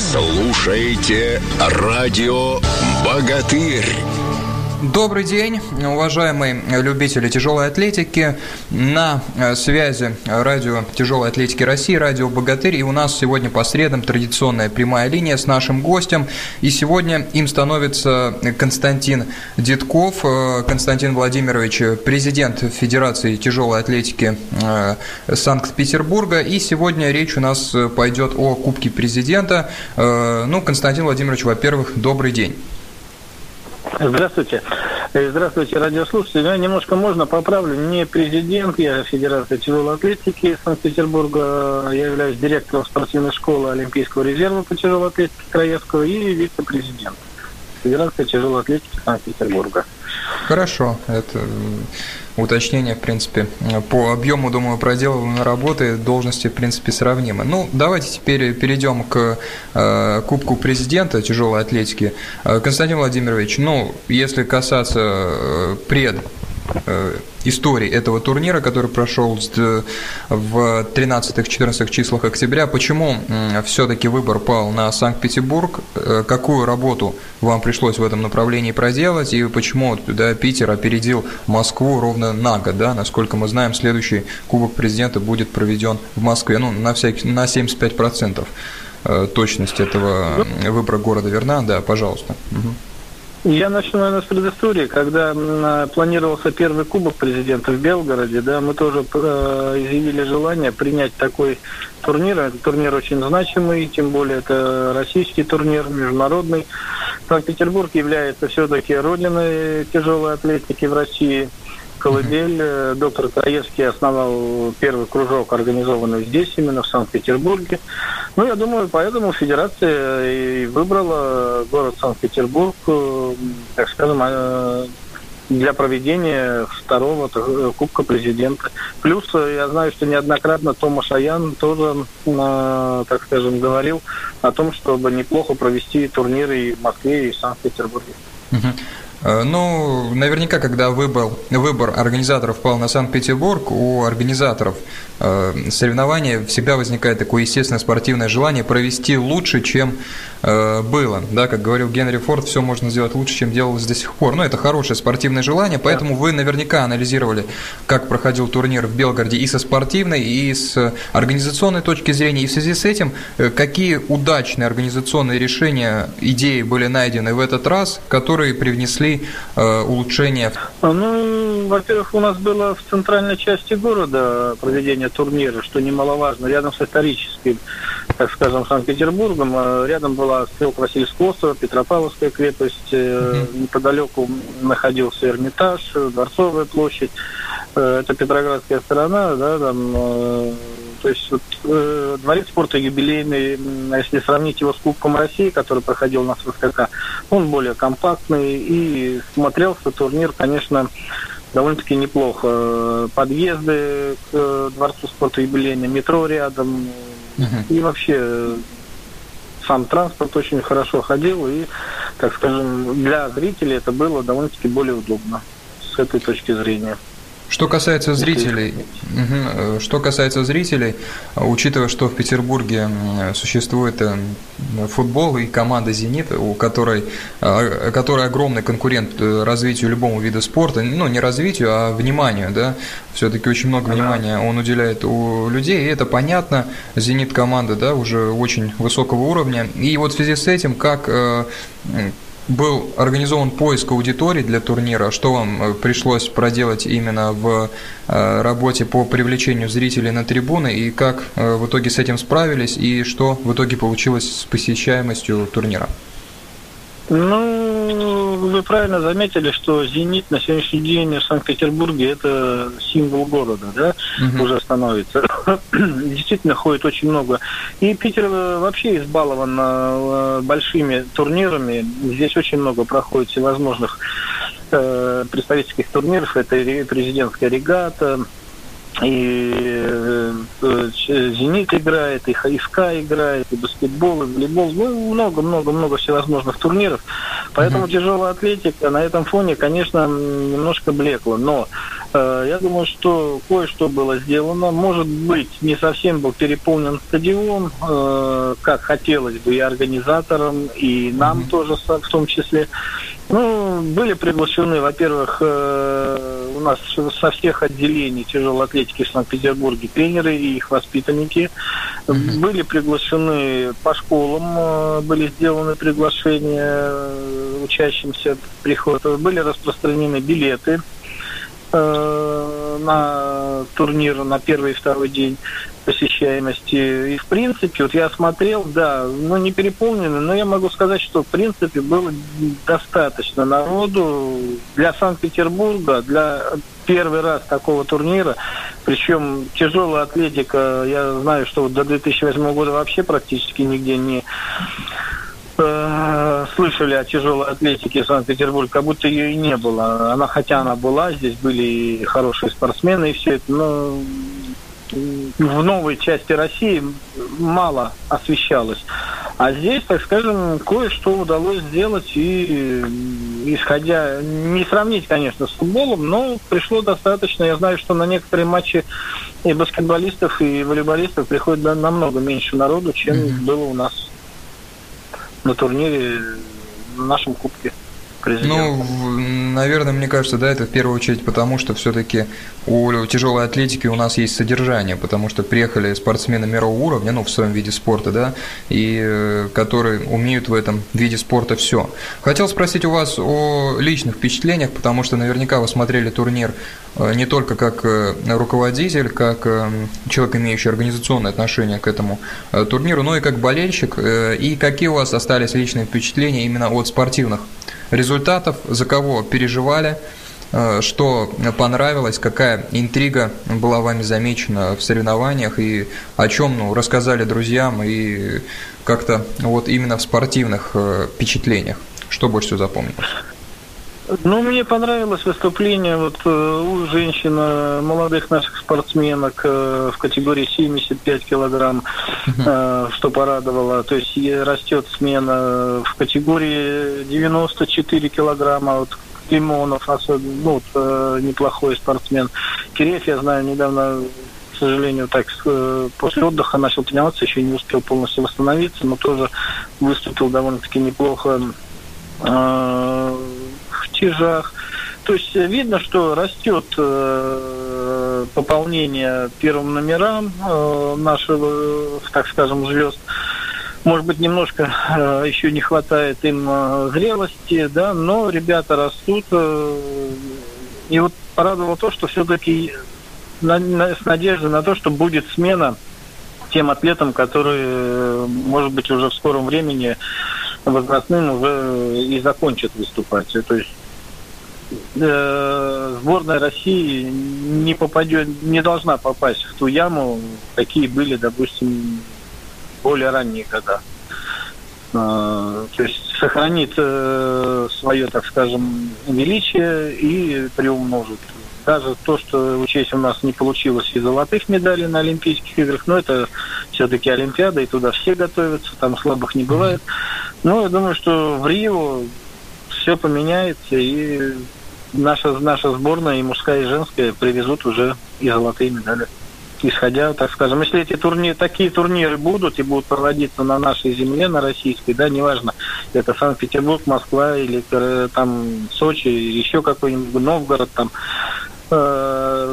Слушаете радио «Богатырь». Добрый день, уважаемые любители тяжелой атлетики. На э, связи радио тяжелой атлетики России, радио «Богатырь». И у нас сегодня по средам традиционная прямая линия с нашим гостем. И сегодня им становится Константин Дедков. Э, Константин Владимирович, президент Федерации тяжелой атлетики э, Санкт-Петербурга. И сегодня речь у нас пойдет о Кубке президента. Ну, Константин Владимирович, во-первых, добрый день. Здравствуйте. Э, здравствуйте, радиослушатели. Я немножко можно поправлю. Не президент, я Федерация тяжелой атлетики Санкт-Петербурга. Я являюсь директором спортивной школы Олимпийского резерва по тяжелой атлетике Краевского и вице-президент Федерации тяжелой атлетики Санкт-Петербурга. Хорошо. Это уточнение, в принципе, по объему, думаю, проделанной работы должности, в принципе, сравнимы. Ну, давайте теперь перейдем к э, Кубку президента тяжелой атлетики. Э, Константин Владимирович, ну, если касаться э, пред Э, истории этого турнира, который прошел в 13-14 числах октября. Почему все-таки выбор пал на Санкт-Петербург? Э, какую работу вам пришлось в этом направлении проделать? И почему да, Питер опередил Москву ровно на год? Да? Насколько мы знаем, следующий Кубок Президента будет проведен в Москве ну, на, всякий, на 75% э, точность этого выбора города верна. Да, пожалуйста. Угу. Я начну, наверное, с предыстории. Когда планировался первый кубок президента в Белгороде, да, мы тоже э, изъявили желание принять такой турнир. Этот турнир очень значимый, тем более это российский турнир, международный. Санкт-Петербург является все-таки родиной тяжелой атлетики в России – колыбель. Э, доктор Троевский основал первый кружок, организованный здесь, именно в Санкт-Петербурге. Ну, я думаю, поэтому Федерация и выбрала город Санкт-Петербург, э, так скажем, э, для проведения второго Кубка Президента. Плюс я знаю, что неоднократно Томаш Аян тоже, так скажем, говорил о том, чтобы неплохо провести турниры и в Москве, и в Санкт-Петербурге. Э, ну, наверняка, когда выбор, выбор организаторов пал на Санкт-Петербург, у организаторов э, соревнования всегда возникает такое естественное спортивное желание провести лучше, чем э, было. Да, как говорил Генри Форд, все можно сделать лучше, чем делалось до сих пор. Но это хорошее спортивное желание, поэтому вы наверняка анализировали, как проходил турнир в Белгороде и со спортивной, и с организационной точки зрения. И в связи с этим, какие удачные организационные решения, идеи были найдены в этот раз, которые привнесли э, улучшения? Ну, во-первых, у нас было в центральной части города проведение турнира, что немаловажно, рядом с историческим, так скажем, Санкт-Петербургом. А рядом была стрелка Васильевского острова, Петропавловская крепость, mm-hmm. неподалеку находился Эрмитаж, Дворцовая площадь. Э, это Петроградская сторона, да, там э, то есть вот, э, дворец спорта юбилейный, если сравнить его с Кубком России, который проходил у нас в СКК, он более компактный и смотрелся турнир, конечно, довольно-таки неплохо. Подъезды к э, дворцу спорта юбилейный, метро рядом uh-huh. и вообще сам транспорт очень хорошо ходил и, так скажем, для зрителей это было довольно-таки более удобно с этой точки зрения. Что касается зрителей, угу, что касается зрителей, учитывая, что в Петербурге существует э, футбол и команда «Зенит», у которой, э, которая огромный конкурент э, развитию любому вида спорта, ну, не развитию, а вниманию, да, все-таки очень много внимания он уделяет у людей, и это понятно, «Зенит» команда, да, уже очень высокого уровня, и вот в связи с этим, как был организован поиск аудитории для турнира. Что вам э, пришлось проделать именно в э, работе по привлечению зрителей на трибуны и как э, в итоге с этим справились и что в итоге получилось с посещаемостью турнира? Ну, вы правильно заметили, что «Зенит» на сегодняшний день в Санкт-Петербурге – это символ города, да, угу. уже становится. Действительно, ходит очень много. И Питер вообще избалован э, большими турнирами. Здесь очень много проходит всевозможных э, представительских турниров. Это президентская регата, и э, «Зенит» играет, и «ХСК» играет, и баскетбол, и волейбол. Ну, много-много-много всевозможных турниров. Поэтому mm-hmm. тяжелая атлетика на этом фоне, конечно, немножко блекла. Но Э, я думаю, что кое-что было сделано. Может быть, не совсем был переполнен стадион, э, как хотелось бы и организаторам, и нам mm-hmm. тоже в том числе. Ну, были приглашены, во-первых, э, у нас со всех отделений тяжелой атлетики в Санкт-Петербурге тренеры и их воспитанники. Mm-hmm. Были приглашены по школам, были сделаны приглашения учащимся прихода. Были распространены билеты Э, на турнир на первый и второй день посещаемости. И в принципе, вот я смотрел, да, ну не переполнены, но я могу сказать, что в принципе было достаточно народу для Санкт-Петербурга, для первый раз такого турнира. Причем тяжелая атлетика, я знаю, что вот до 2008 года вообще практически нигде не Э, слышали о тяжелой атлетике Санкт-Петербурга, как будто ее и не было. Она, хотя она была, здесь были и хорошие спортсмены, и все это, но в новой части России мало освещалось. А здесь, так скажем, кое-что удалось сделать, и исходя, не сравнить, конечно, с футболом, но пришло достаточно. Я знаю, что на некоторые матчи и баскетболистов, и волейболистов приходит намного меньше народу, чем mm-hmm. было у нас на турнире, в нашем кубке. Ну, наверное, мне кажется, да, это в первую очередь потому, что все-таки у тяжелой атлетики у нас есть содержание, потому что приехали спортсмены мирового уровня, ну, в своем виде спорта, да, и э, которые умеют в этом виде спорта все. Хотел спросить у вас о личных впечатлениях, потому что наверняка вы смотрели турнир не только как э, руководитель, как человек, имеющий организационное отношение к этому турниру, но и как болельщик. И какие у вас остались личные впечатления именно от спортивных результатов, за кого переживали, э, что понравилось, какая интрига была вами замечена в соревнованиях и о чем ну, рассказали друзьям и как-то вот именно в спортивных э, впечатлениях. Что больше всего запомнилось? Ну, мне понравилось выступление вот э, у женщин, молодых наших спортсменок э, в категории 75 килограмм, uh-huh. что порадовало. То есть растет смена в категории 94 килограмма. Вот Лимонов особенно, ну, вот, неплохой спортсмен. Киреев, я знаю, недавно к сожалению, так после отдыха начал тренироваться, еще не успел полностью восстановиться, но тоже выступил довольно-таки неплохо тяжах. То есть видно, что растет э, пополнение первым номерам э, нашего, так скажем, звезд. Может быть, немножко э, еще не хватает им э, зрелости, да, но ребята растут. Э, и вот порадовало то, что все-таки на, на, с надеждой на то, что будет смена тем атлетам, которые, э, может быть, уже в скором времени возрастным уже и закончат выступать. То есть э, сборная России не попадет, не должна попасть в ту яму, какие были, допустим, более ранние года. Э, то есть сохранит э, свое, так скажем, величие и приумножит. Даже то, что учесть у нас не получилось и золотых медалей на Олимпийских играх, но это все-таки Олимпиада, и туда все готовятся, там слабых не бывает. Но я думаю, что в Рио все поменяется, и наша, наша сборная, и мужская, и женская, привезут уже и золотые медали. Исходя, так скажем, если эти турниры, такие турниры будут и будут проводиться на нашей земле, на российской, да, неважно, это Санкт-Петербург, Москва или э, там Сочи, еще какой-нибудь Новгород, там,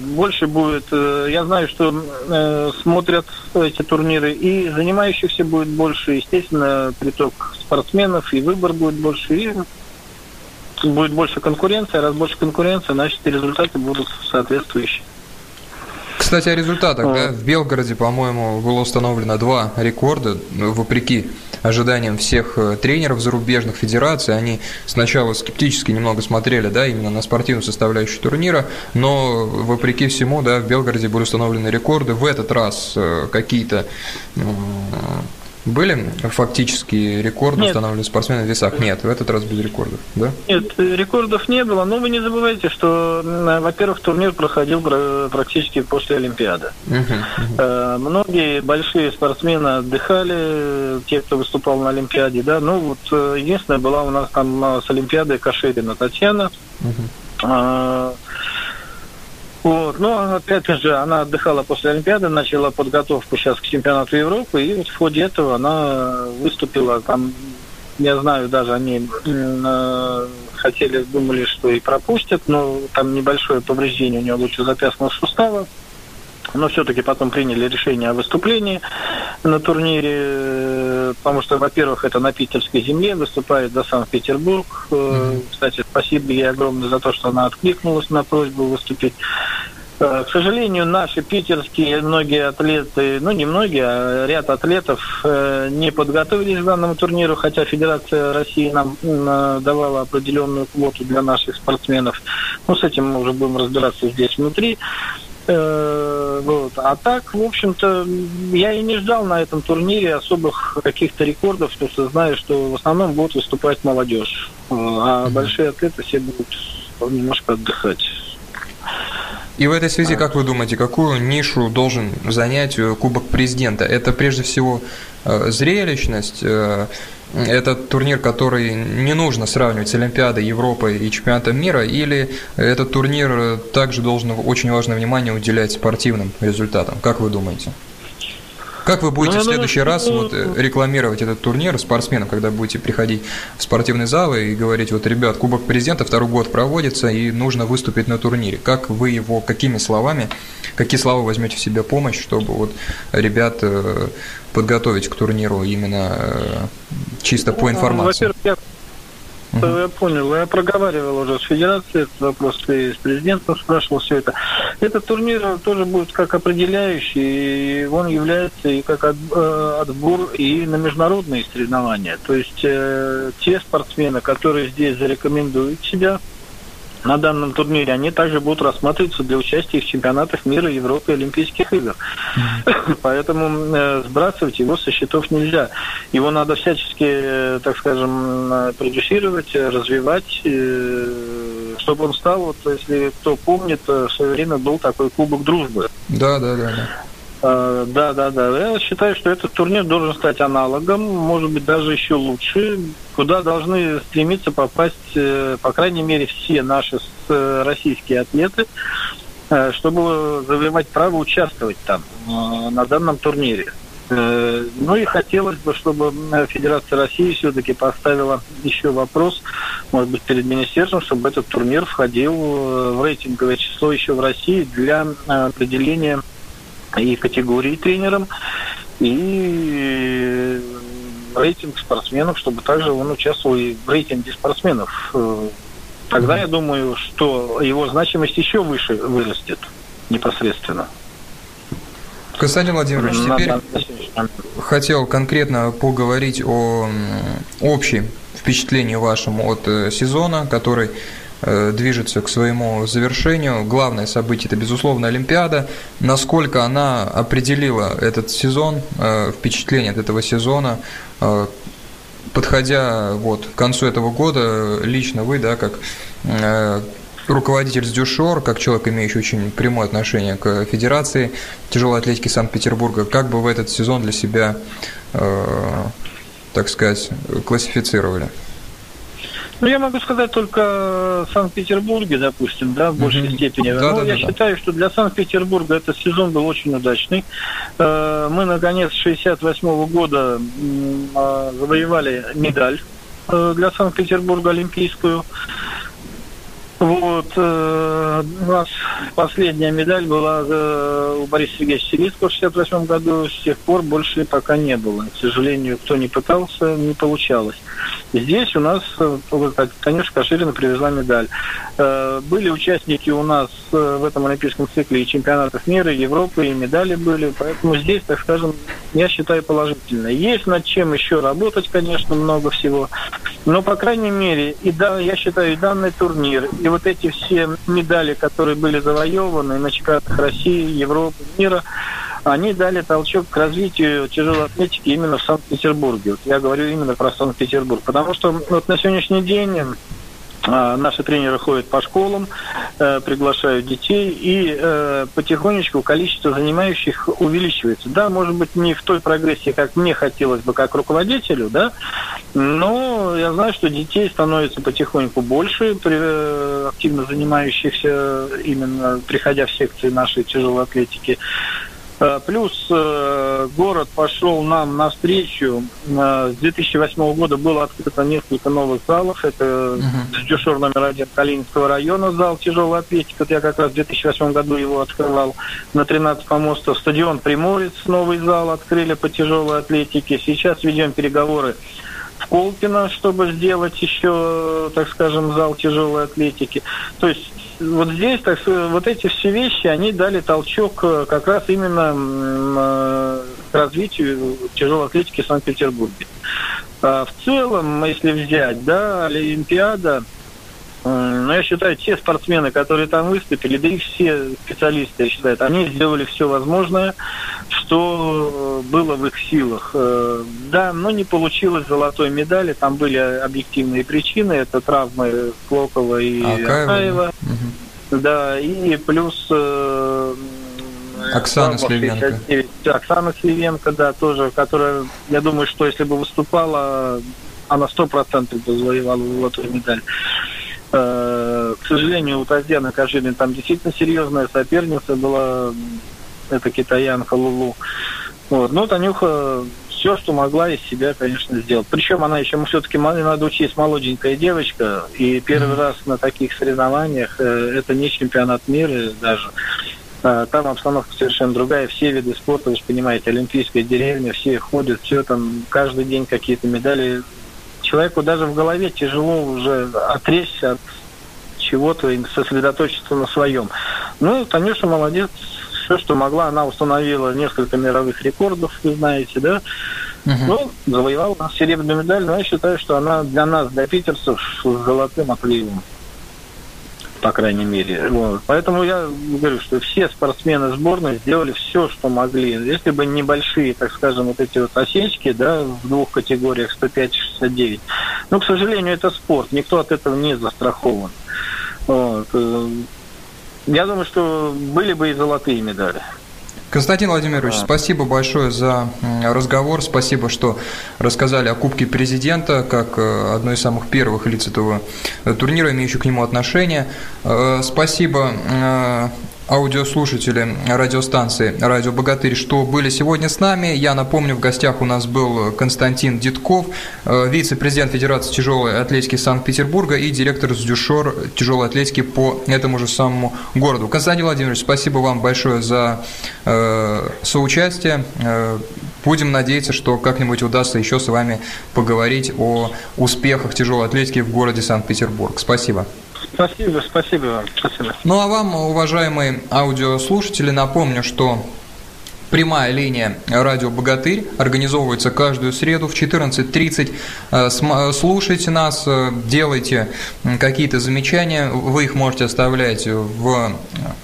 больше будет. Э, я знаю, что смотрят эти турниры, и занимающихся будет больше, естественно, приток спортсменов, и выбор будет больше, и будет больше конкуренции, а раз больше конкуренции, значит и результаты будут соответствующие. Кстати, о результатах. А. Да? В Белгороде, по-моему, было установлено два рекорда, вопреки ожиданиям всех э, тренеров зарубежных федераций. Они сначала скептически немного смотрели да, именно на спортивную составляющую турнира, но вопреки всему да, в Белгороде были установлены рекорды. В этот раз э, какие-то были фактические рекорды Нет. установлены спортсмены в весах? Нет, в этот раз без рекордов, да? Нет, рекордов не было, но вы не забывайте, что, во-первых, турнир проходил практически после Олимпиады. Uh-huh, Многие большие спортсмены отдыхали, те, кто выступал на Олимпиаде, да, ну вот э, единственное была у нас там с Олимпиады Каширина Татьяна. Uh-huh Так, ну, опять же, она отдыхала после Олимпиады, начала подготовку сейчас к чемпионату Европы, и вот в ходе этого она выступила там, я знаю, даже они э, хотели, думали, что и пропустят, но там небольшое повреждение у нее лучезапястного сустава, но все-таки потом приняли решение о выступлении на турнире, э, потому что, во-первых, это на питерской земле, выступает за Санкт-Петербург. Mm-hmm. Кстати, спасибо ей огромное за то, что она откликнулась на просьбу выступить. Э, к сожалению, наши питерские многие атлеты, ну не многие, а ряд атлетов не подготовились к данному турниру, хотя Федерация России нам давала определенную квоту для наших спортсменов. Ну, с этим мы уже будем разбираться здесь внутри. Э, вот. А так, в общем-то, я и не ждал на этом турнире особых каких-то рекордов, потому что знаю, что в основном будет выступать молодежь. Э, а большие атлеты все будут немножко отдыхать. И в этой связи, как вы думаете, какую нишу должен занять э, Кубок Президента? Это прежде всего зрелищность, это турнир, который не нужно сравнивать с Олимпиадой, Европой и чемпионатом мира, или этот турнир также должен очень важное внимание уделять спортивным результатам? Как вы думаете? Как вы будете ну, в следующий раз вот э, рекламировать этот турнир спортсменам, когда будете приходить в спортивный зал и говорить, вот, ребят, Кубок Президента второй год проводится, и нужно выступить на турнире. Как вы его, какими словами, какие слова возьмете в себя помощь, чтобы вот ребят э, подготовить к турниру именно э, чисто по ну, информации? Во-первых, Угу. Я понял. Я проговаривал уже с федерацией этот вопрос, и с президентом спрашивал все это. Этот турнир тоже будет как определяющий, и он является и как э, отбор и на международные соревнования. То есть э, те спортсмены, которые здесь зарекомендуют себя, на данном турнире, они также будут рассматриваться для участия в чемпионатах мира, Европы и Олимпийских игр. Поэтому э, сбрасывать его со счетов нельзя. Его надо всячески, э, так скажем, э, продюсировать, развивать, э, чтобы он стал, вот если кто помнит, в свое время был такой Кубок Дружбы. Да, да, да. да. А, да, да, да. Я считаю, что этот турнир должен стать аналогом, может быть, даже еще лучше, куда должны стремиться попасть, э, по крайней мере, все наши э, российские атлеты, э, чтобы завоевать право участвовать там, на данном турнире. Ну и хотелось бы, чтобы Федерация России все-таки поставила еще вопрос, может быть, перед министерством, чтобы этот турнир входил в рейтинговое число еще в России для определения и категории тренерам, и рейтинг спортсменов, чтобы также он участвовал и в рейтинге спортсменов. Тогда я думаю, что его значимость еще выше вырастет непосредственно. Константин Владимирович, теперь хотел конкретно поговорить о общем впечатлении вашем от э, сезона, который Э, движется к своему завершению. Главное событие – это, безусловно, Олимпиада. Насколько она определила этот сезон, э, впечатление от этого сезона, э, подходя вот к концу этого года, лично вы, да, как руководитель Дюшор, как человек, имеющий очень прямое отношение к Федерации тяжелой атлетики Санкт-Петербурга, как бы вы этот сезон для себя, так сказать, классифицировали? Ну, я могу сказать только в Санкт-Петербурге, допустим, да, в большей mm-hmm. степени. Да, ну, да, я да, считаю, что для Санкт-Петербурга этот сезон был очень удачный. Э, мы, наконец, 68 года а, завоевали медаль э, для Санкт-Петербурга олимпийскую. Вот, э, у нас последняя медаль была э, у Бориса Сергеевича Селицкого в 68 году, с тех пор больше пока не было. К сожалению, кто не пытался, не получалось. Здесь у нас, э, конечно, Каширина привезла медаль. Э, были участники у нас э, в этом олимпийском цикле и чемпионатов мира, и Европы, и медали были, поэтому здесь, так скажем, я считаю положительно. Есть над чем еще работать, конечно, много всего, но, по крайней мере, и да, я считаю, и данный турнир, и вот эти все медали, которые были завоеваны на чемпионатах России, Европы, мира, они дали толчок к развитию тяжелой атлетики именно в Санкт-Петербурге. Вот я говорю именно про Санкт-Петербург. Потому что вот на сегодняшний день а, Наши тренеры ходят по школам, э, приглашают детей, и э, потихонечку количество занимающих увеличивается. Да, может быть, не в той прогрессии, как мне хотелось бы, как руководителю, да, Ну, я знаю, что детей становится потихоньку больше, при, активно занимающихся именно, приходя в секции нашей тяжелой атлетики. Э, плюс э, город пошел нам навстречу. Э, с 2008 года было открыто несколько новых залов. Это uh-huh. дюшор номер один Калининского района, зал тяжелой атлетики. Вот я как раз в 2008 году его открывал на 13 помостов. Стадион Приморец, новый зал открыли по тяжелой атлетике. Сейчас ведем переговоры в Колпино, чтобы сделать еще, так скажем, зал тяжелой атлетики. То есть вот здесь, так вот эти все вещи, они дали толчок э, как раз именно э, к развитию тяжелой атлетики в Санкт-Петербурге. А в целом, если взять, да, Олимпиада, ну, я считаю, те спортсмены, которые там выступили, да и все специалисты, я считаю, они сделали все возможное, что было в их силах. Э, да, но не получилось золотой медали, там были объективные причины, это травмы Клокова и Акаева. Акаева. Угу. Да, и плюс э, Оксана Сливенко. Оксана Сливенко, да, тоже, которая, я думаю, что если бы выступала, она сто процентов бы завоевала золотую медаль. Э, к сожалению, у Татьяны Кожинин там действительно серьезная соперница была, это китаянка Лулу. Вот. Но Танюха все, что могла из себя, конечно, сделать. Причем она еще все-таки, надо учесть, молоденькая девочка, и первый mm-hmm. раз на таких соревнованиях, э, это не чемпионат мира даже, а, там обстановка совершенно другая, все виды спорта, вы же понимаете, олимпийская деревня, все ходят, все там, каждый день какие-то медали человеку даже в голове тяжело уже отречься от чего-то и сосредоточиться на своем. Ну, Танюша молодец, все, что могла, она установила несколько мировых рекордов, вы знаете, да. Uh-huh. Ну, завоевала серебряную медаль, но я считаю, что она для нас, для питерцев, с золотым отливом по крайней мере. Вот. Поэтому я говорю, что все спортсмены сборной сделали все, что могли. Если бы небольшие, так скажем, вот эти вот осечки, да, в двух категориях 105 и 69, но, к сожалению, это спорт, никто от этого не застрахован. Вот. Э, я думаю, что были бы и золотые медали. Константин Владимирович, а. спасибо большое за разговор. Спасибо, что рассказали о Кубке Президента, как э, одной из самых первых лиц этого э, турнира, имеющих к нему отношение. Э, спасибо аудиослушатели радиостанции «Радио Богатырь», что были сегодня с нами. Я напомню, в гостях у нас был Константин Дедков, э, вице-президент Федерации тяжелой атлетики Санкт-Петербурга и директор СДЮШОР тяжелой атлетики по этому же самому городу. Константин Владимирович, спасибо вам большое за э, соучастие. Э, будем надеяться, что как-нибудь удастся еще с вами поговорить о успехах тяжелой атлетики в городе Санкт-Петербург. Спасибо. Спасибо, спасибо вам. Спасибо. Ну а вам, уважаемые аудиослушатели, напомню, что Прямая линия «Радио Богатырь» организовывается каждую среду в 14.30. Э, э, слушайте нас, э, делайте какие-то замечания. Вы их можете оставлять в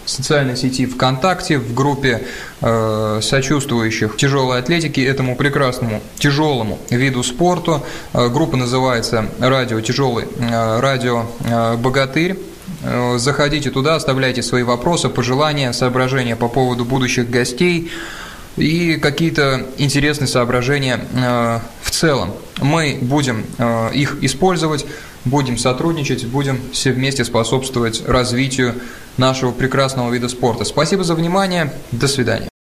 социальной сети ВКонтакте, в группе сочувствующих тяжелой атлетике, этому прекрасному тяжелому виду спорту. Группа называется «Радио Тяжелый», «Радио Богатырь». Э, заходите туда, оставляйте свои вопросы, пожелания, соображения по поводу будущих гостей и какие-то интересные соображения э, в целом. Мы будем э, их использовать, будем сотрудничать, будем все вместе способствовать развитию нашего прекрасного вида спорта. Спасибо за внимание, до свидания.